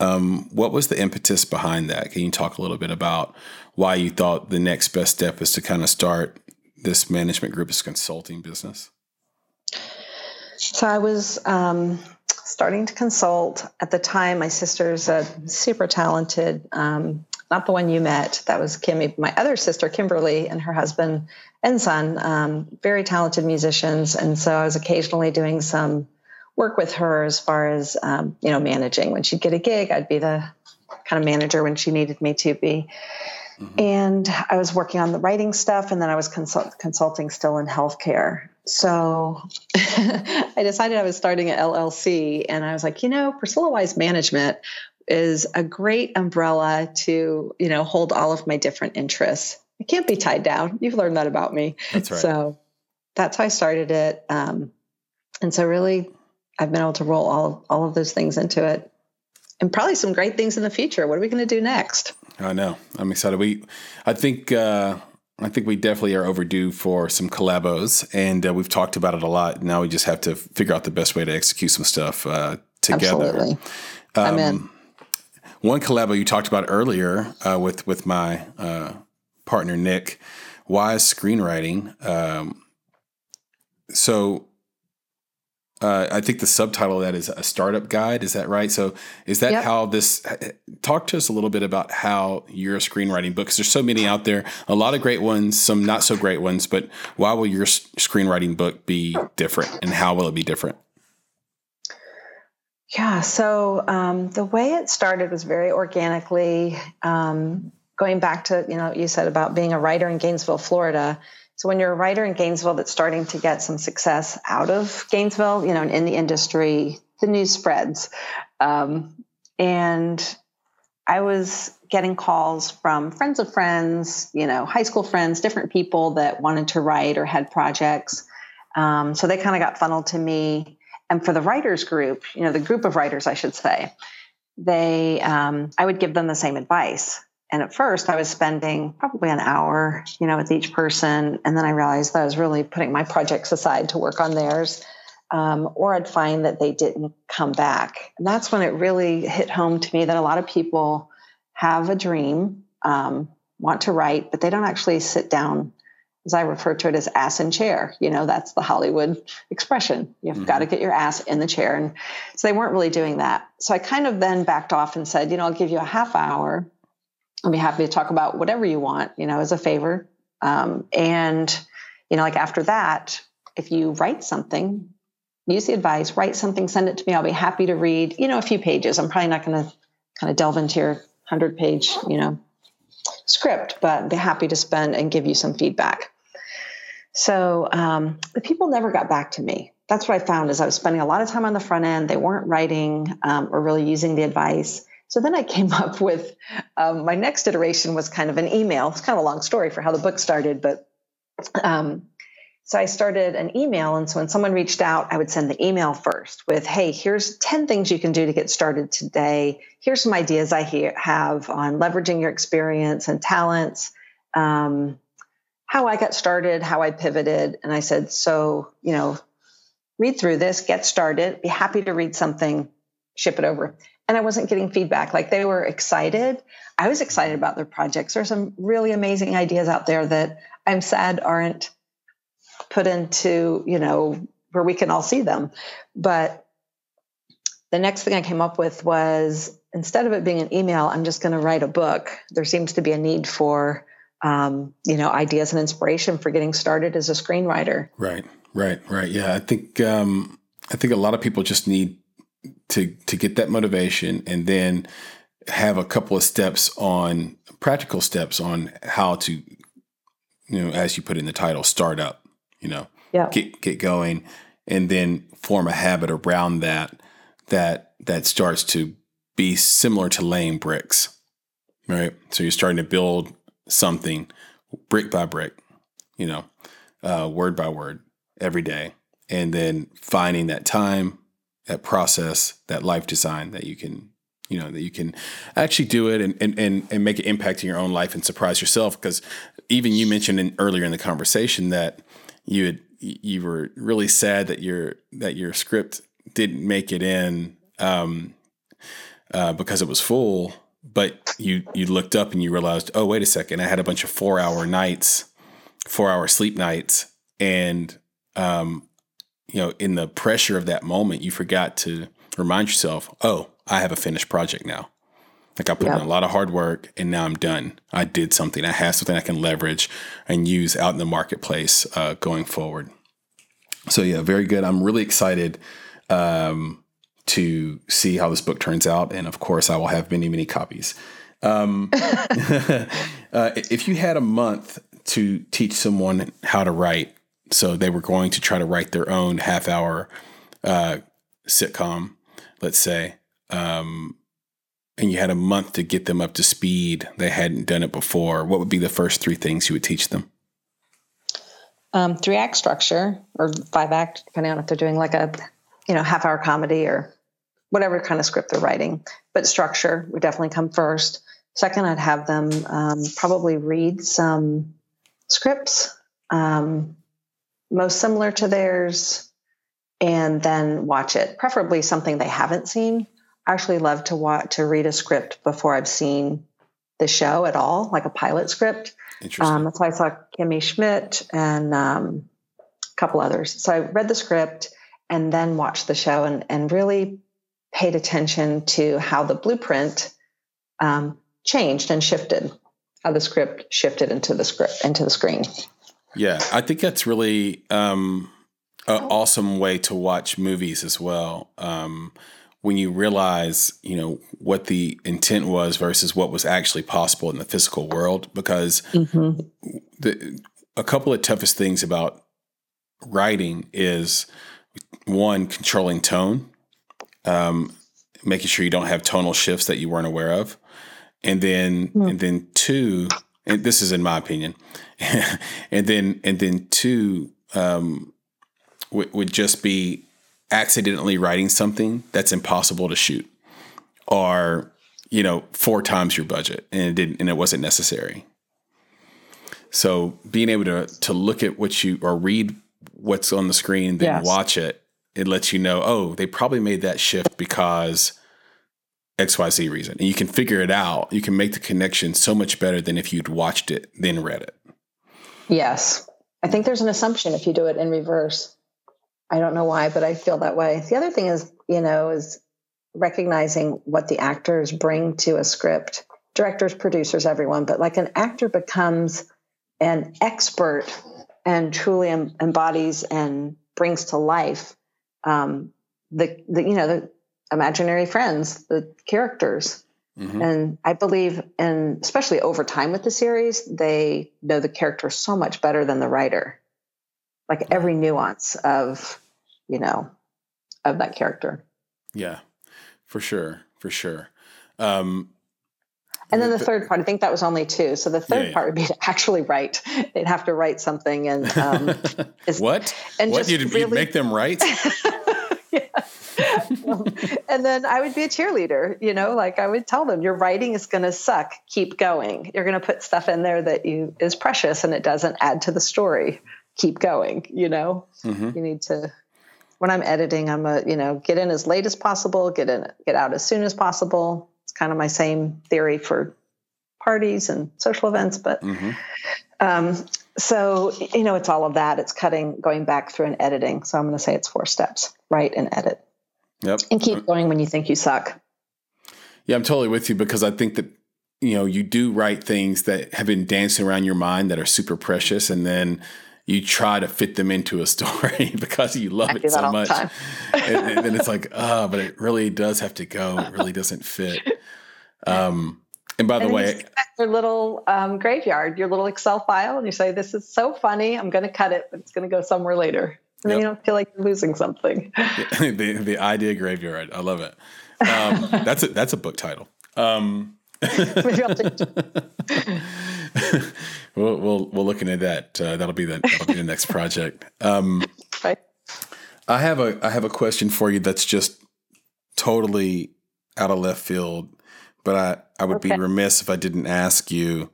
Um, what was the impetus behind that? Can you talk a little bit about why you thought the next best step is to kind of start this management group as consulting business? So I was um, starting to consult at the time. My sister's a super talented um, not the one you met. That was Kimmy, my other sister, Kimberly, and her husband and son, um, very talented musicians. And so I was occasionally doing some work with her as far as, um, you know, managing. When she'd get a gig, I'd be the kind of manager when she needed me to be. Mm-hmm. And I was working on the writing stuff, and then I was consult- consulting still in healthcare. So I decided I was starting an LLC, and I was like, you know, Priscilla Wise Management is a great umbrella to, you know, hold all of my different interests. I can't be tied down. You've learned that about me. That's right. So that's how I started it. Um, and so really I've been able to roll all of, all of those things into it and probably some great things in the future. What are we going to do next? I know. I'm excited. We, I think, uh, I think we definitely are overdue for some collabos, and uh, we've talked about it a lot. Now we just have to figure out the best way to execute some stuff uh, together. Absolutely. Um, I'm in. One collabo you talked about earlier uh, with with my uh, partner Nick, wise screenwriting. Um, so uh, I think the subtitle of that is a startup guide. Is that right? So is that yep. how this? Talk to us a little bit about how your screenwriting books. There's so many out there, a lot of great ones, some not so great ones. But why will your screenwriting book be different, and how will it be different? Yeah. So um, the way it started was very organically. Um, going back to you know you said about being a writer in Gainesville, Florida. So when you're a writer in Gainesville that's starting to get some success out of Gainesville, you know, in the industry, the news spreads. Um, and I was getting calls from friends of friends, you know, high school friends, different people that wanted to write or had projects. Um, so they kind of got funneled to me. And for the writers group, you know, the group of writers, I should say, they, um, I would give them the same advice. And at first, I was spending probably an hour, you know, with each person, and then I realized that I was really putting my projects aside to work on theirs. Um, or I'd find that they didn't come back, and that's when it really hit home to me that a lot of people have a dream, um, want to write, but they don't actually sit down. As I refer to it as ass in chair, you know, that's the Hollywood expression. You've mm-hmm. got to get your ass in the chair. And so they weren't really doing that. So I kind of then backed off and said, you know, I'll give you a half hour I'll be happy to talk about whatever you want, you know, as a favor. Um, and, you know, like after that, if you write something, use the advice, write something, send it to me. I'll be happy to read, you know, a few pages. I'm probably not going to kind of delve into your 100 page, you know, script, but be happy to spend and give you some feedback. So um, the people never got back to me. That's what I found is I was spending a lot of time on the front end. They weren't writing um, or really using the advice. So then I came up with um, my next iteration was kind of an email. It's kind of a long story for how the book started, but um, so I started an email. And so when someone reached out, I would send the email first with, hey, here's 10 things you can do to get started today. Here's some ideas I have on leveraging your experience and talents, um, how I got started, how I pivoted. And I said, so, you know, read through this, get started, be happy to read something, ship it over and I wasn't getting feedback. Like they were excited. I was excited about their projects. There's some really amazing ideas out there that I'm sad aren't put into, you know, where we can all see them. But the next thing I came up with was instead of it being an email, I'm just going to write a book. There seems to be a need for, um, you know, ideas and inspiration for getting started as a screenwriter. Right, right, right. Yeah, I think um, I think a lot of people just need to to get that motivation and then have a couple of steps on practical steps on how to you know as you put in the title start up you know yeah. get get going and then form a habit around that that that starts to be similar to laying bricks right so you're starting to build something brick by brick you know uh, word by word every day and then finding that time that process, that life design that you can, you know, that you can actually do it and and and, and make an impact in your own life and surprise yourself. Because even you mentioned in, earlier in the conversation that you had you were really sad that your that your script didn't make it in um, uh, because it was full. But you you looked up and you realized, oh wait a second, I had a bunch of four hour nights, four hour sleep nights, and um, you know, in the pressure of that moment, you forgot to remind yourself, oh, I have a finished project now. Like I put in a lot of hard work and now I'm done. I did something. I have something I can leverage and use out in the marketplace uh, going forward. So yeah, very good. I'm really excited um, to see how this book turns out, and of course, I will have many, many copies. Um, uh, if you had a month to teach someone how to write, so they were going to try to write their own half hour uh, sitcom, let's say. Um, and you had a month to get them up to speed. They hadn't done it before. What would be the first three things you would teach them? Um, three act structure or five act, depending on if they're doing like a, you know, half hour comedy or whatever kind of script they're writing. But structure would definitely come first. Second, I'd have them um, probably read some scripts, um, most similar to theirs, and then watch it, preferably something they haven't seen. I actually love to watch to read a script before I've seen the show at all, like a pilot script. Um, that's why I saw Kimmy Schmidt and um, a couple others. So I read the script and then watched the show and, and really paid attention to how the blueprint um, changed and shifted, how the script shifted into the script into the screen. Yeah, I think that's really um, an awesome way to watch movies as well. Um, when you realize, you know, what the intent was versus what was actually possible in the physical world, because mm-hmm. the, a couple of toughest things about writing is one controlling tone, um, making sure you don't have tonal shifts that you weren't aware of, and then mm. and then two, and this is in my opinion, and then and then two um, w- would just be accidentally writing something that's impossible to shoot, or you know four times your budget and it didn't and it wasn't necessary. So being able to to look at what you or read what's on the screen, then yes. watch it, it lets you know, oh, they probably made that shift because XYZ reason. And you can figure it out. You can make the connection so much better than if you'd watched it, then read it. Yes. I think there's an assumption if you do it in reverse. I don't know why, but I feel that way. The other thing is, you know, is recognizing what the actors bring to a script. Directors, producers, everyone, but like an actor becomes an expert and truly embodies and brings to life um, the, the you know the imaginary friends, the characters. Mm-hmm. And I believe and especially over time with the series, they know the character so much better than the writer. Like every nuance of, you know, of that character. Yeah, for sure. For sure. Um, and then the third part, I think that was only two. So the third yeah, yeah. part would be to actually write. They'd have to write something and um, what? And what you'd, really, you'd make them write? and then I would be a cheerleader, you know, like I would tell them, your writing is going to suck. Keep going. You're going to put stuff in there that you is precious and it doesn't add to the story. Keep going, you know. Mm-hmm. You need to when I'm editing, I'm a, you know, get in as late as possible, get in get out as soon as possible. Kind of my same theory for parties and social events, but mm-hmm. um, so you know it's all of that it's cutting going back through and editing so i'm going to say it's four steps write and edit Yep. And keep going when you think you suck. Yeah, I'm totally with you because I think that you know you do write things that have been dancing around your mind that are super precious, and then you try to fit them into a story because you love it so much. and, then it's like, oh, but it really does have to go. It really doesn't fit. Um, and by and the way, your little um, graveyard, your little Excel file, and you say, "This is so funny. I'm going to cut it, but it's going to go somewhere later." and then you don't feel like you're losing something. the the idea graveyard. I love it. Um, that's a that's a book title. Um, we'll, we'll we'll look into that. Uh, that'll be the that'll be the next project. Um, right. I have a I have a question for you that's just totally out of left field, but I I would okay. be remiss if I didn't ask you,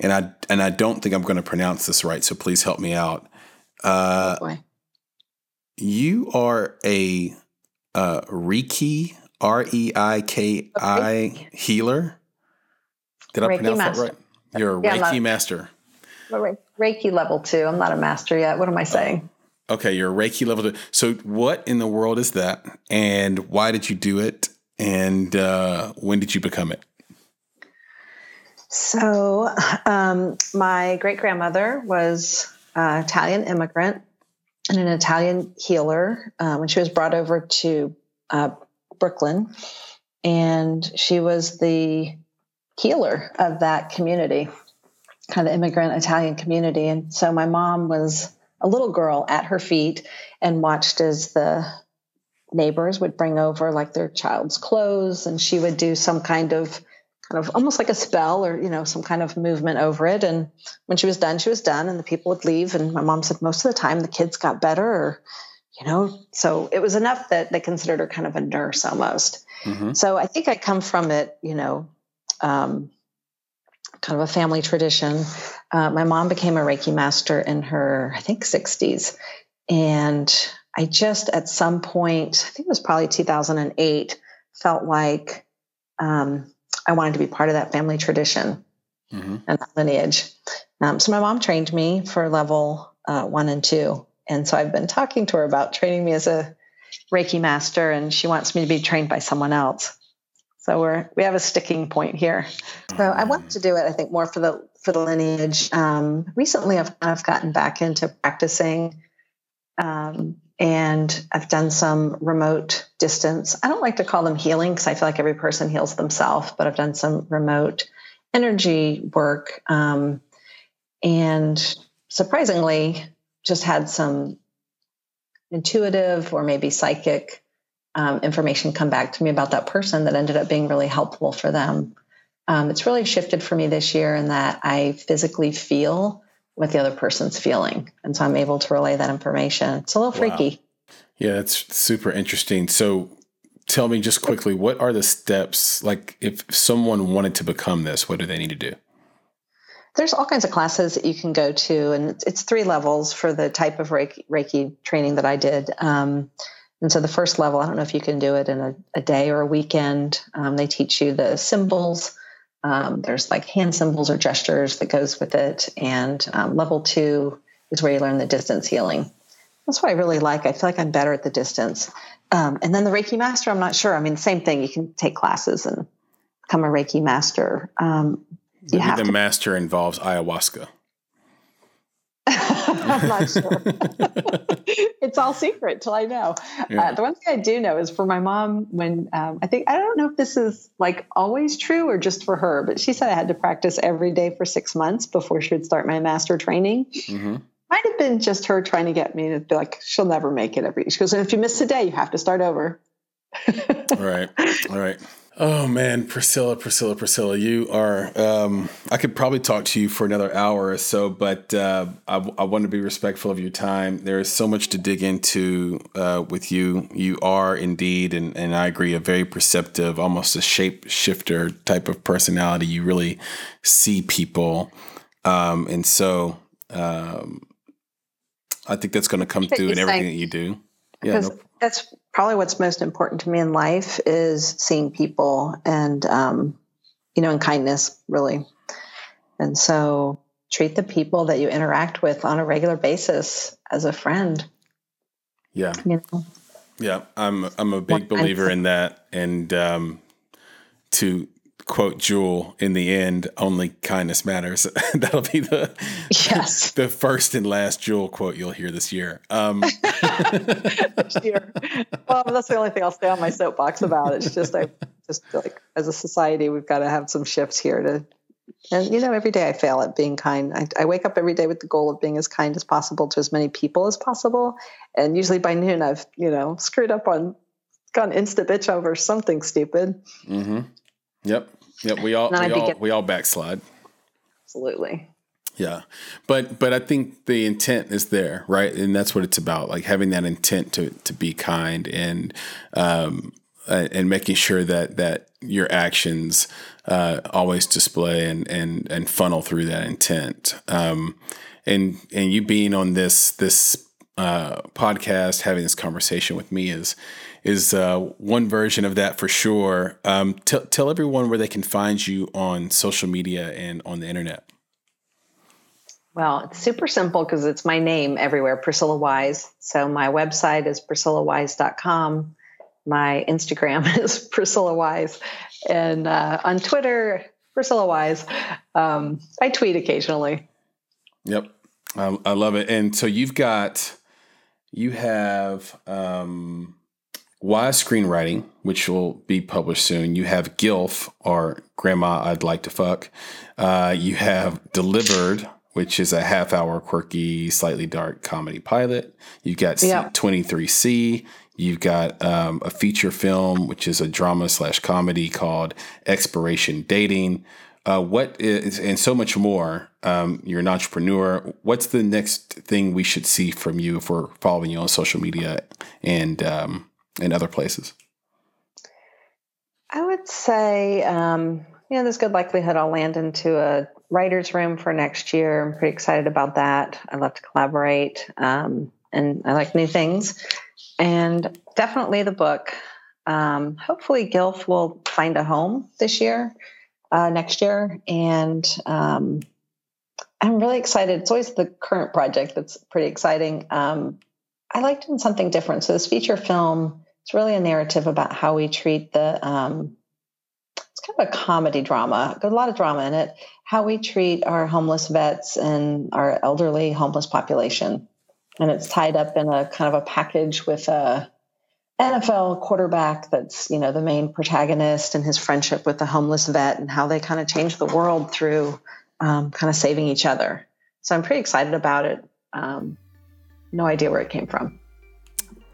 and I and I don't think I'm going to pronounce this right, so please help me out. Uh, oh you are a uh, Reiki, R E I K I healer. Did I Reiki pronounce master. that right? You're a yeah, Reiki master. Reiki level two. I'm not a master yet. What am I saying? Uh, okay, you're a Reiki level two. So, what in the world is that? And why did you do it? And uh, when did you become it? So, um, my great grandmother was uh, Italian immigrant and an Italian healer uh, when she was brought over to uh, Brooklyn. And she was the healer of that community, kind of immigrant Italian community. And so my mom was a little girl at her feet and watched as the neighbors would bring over like their child's clothes and she would do some kind of kind of almost like a spell or you know some kind of movement over it and when she was done she was done and the people would leave and my mom said most of the time the kids got better or you know so it was enough that they considered her kind of a nurse almost mm-hmm. so i think i come from it you know um, kind of a family tradition. Uh, my mom became a Reiki master in her, I think, 60s. And I just, at some point, I think it was probably 2008, felt like um, I wanted to be part of that family tradition mm-hmm. and that lineage. Um, so my mom trained me for level uh, one and two. And so I've been talking to her about training me as a Reiki master, and she wants me to be trained by someone else. So we're we have a sticking point here. So I wanted to do it. I think more for the for the lineage. Um, recently, I've I've gotten back into practicing, um, and I've done some remote distance. I don't like to call them healing because I feel like every person heals themselves, but I've done some remote energy work, um, and surprisingly, just had some intuitive or maybe psychic um, information come back to me about that person that ended up being really helpful for them. Um, it's really shifted for me this year in that I physically feel what the other person's feeling. And so I'm able to relay that information. It's a little freaky. Yeah, it's super interesting. So tell me just quickly, what are the steps? Like, if someone wanted to become this, what do they need to do? There's all kinds of classes that you can go to, and it's, it's three levels for the type of Reiki, Reiki training that I did. Um, and so the first level, I don't know if you can do it in a, a day or a weekend. Um, they teach you the symbols. Um, there's like hand symbols or gestures that goes with it. And um, level two is where you learn the distance healing. That's what I really like. I feel like I'm better at the distance. Um, and then the Reiki master, I'm not sure. I mean, same thing. You can take classes and become a Reiki master. Um, you have the to- master involves ayahuasca. I'm not sure. it's all secret till I know. Yeah. Uh, the one thing I do know is for my mom, when um, I think, I don't know if this is like always true or just for her, but she said I had to practice every day for six months before she would start my master training. Mm-hmm. Might have been just her trying to get me to be like, she'll never make it every. She goes, and if you miss a day, you have to start over. right. All right. Oh man, Priscilla, Priscilla, Priscilla, you are. Um, I could probably talk to you for another hour or so, but uh, I, I, want to be respectful of your time. There is so much to dig into uh, with you. You are indeed, and, and I agree, a very perceptive, almost a shape shifter type of personality. You really see people, um, and so um, I think that's going to come through in everything that you do. Yeah, no. that's probably what's most important to me in life is seeing people and um, you know and kindness really. And so treat the people that you interact with on a regular basis as a friend. Yeah. You know? Yeah i'm i'm a big believer in that. And um, to quote Jewel in the end, only kindness matters. That'll be the yes the first and last Jewel quote you'll hear this year. Um. year. Well, that's the only thing I'll stay on my soapbox about. It's just I just like as a society we've got to have some shifts here to. And you know, every day I fail at being kind. I, I wake up every day with the goal of being as kind as possible to as many people as possible, and usually by noon I've you know screwed up on gone insta bitch over something stupid. Mm-hmm. Yep. Yep, we all we all, we all backslide. Absolutely. Yeah. But but I think the intent is there, right? And that's what it's about, like having that intent to to be kind and um and making sure that that your actions uh, always display and and and funnel through that intent. Um, and and you being on this this uh, podcast, having this conversation with me is is uh, one version of that for sure. Um, t- tell everyone where they can find you on social media and on the internet. Well, it's super simple because it's my name everywhere, Priscilla Wise. So my website is priscillawise.com. My Instagram is Priscilla Wise. And uh, on Twitter, Priscilla Wise. Um, I tweet occasionally. Yep. I, I, love it. And so you've got, you have, um, Wise Screenwriting, which will be published soon. You have GILF, or Grandma I'd Like to Fuck. Uh, you have Delivered, which is a half hour, quirky, slightly dark comedy pilot. You've got yeah. 23C. You've got um, a feature film, which is a drama slash comedy called Expiration Dating. Uh, what is, and so much more. Um, you're an entrepreneur. What's the next thing we should see from you if we're following you on social media and um, in other places? I would say um, know, there's good likelihood I'll land into a writer's room for next year. I'm pretty excited about that. I love to collaborate um, and I like new things. And definitely the book. Um, hopefully, Gilf will find a home this year, uh, next year. And um, I'm really excited. It's always the current project that's pretty exciting. Um, I like doing something different. So, this feature film is really a narrative about how we treat the um, it's kind of a comedy drama, got a lot of drama in it. How we treat our homeless vets and our elderly homeless population, and it's tied up in a kind of a package with a NFL quarterback that's you know the main protagonist and his friendship with the homeless vet and how they kind of change the world through um, kind of saving each other. So I'm pretty excited about it. Um, no idea where it came from.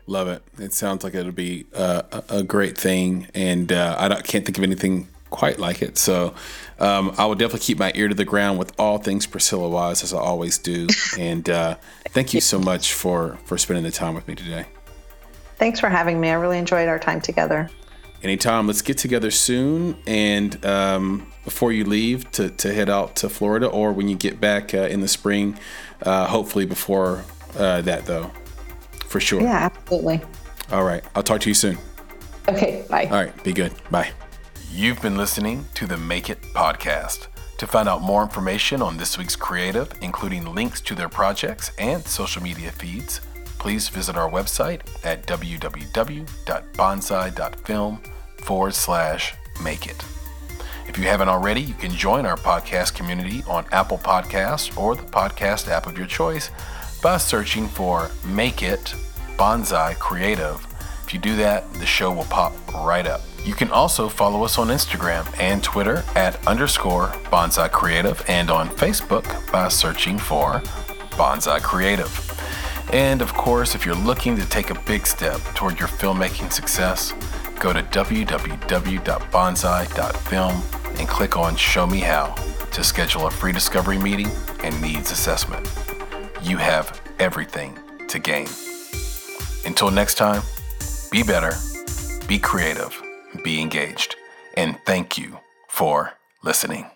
Love it. It sounds like it'll be uh, a great thing, and uh, I can't think of anything quite like it. So um, I will definitely keep my ear to the ground with all things Priscilla Wise, as I always do. And uh, thank you so much for for spending the time with me today. Thanks for having me. I really enjoyed our time together. Anytime. Let's get together soon. And um, before you leave to, to head out to Florida, or when you get back uh, in the spring, uh, hopefully before uh, that, though, for sure. Yeah, absolutely. All right. I'll talk to you soon. Okay. Bye. All right. Be good. Bye. You've been listening to the Make It podcast. To find out more information on this week's creative, including links to their projects and social media feeds, please visit our website at www.bonsai.film forward slash make it. If you haven't already, you can join our podcast community on Apple Podcasts or the podcast app of your choice by searching for Make It Bonsai Creative. If you do that, the show will pop right up. You can also follow us on Instagram and Twitter at underscore Bonsai Creative and on Facebook by searching for Bonsai Creative. And of course, if you're looking to take a big step toward your filmmaking success, go to www.bonsai.film and click on Show Me How to schedule a free discovery meeting and needs assessment. You have everything to gain. Until next time, be better, be creative be engaged. And thank you for listening.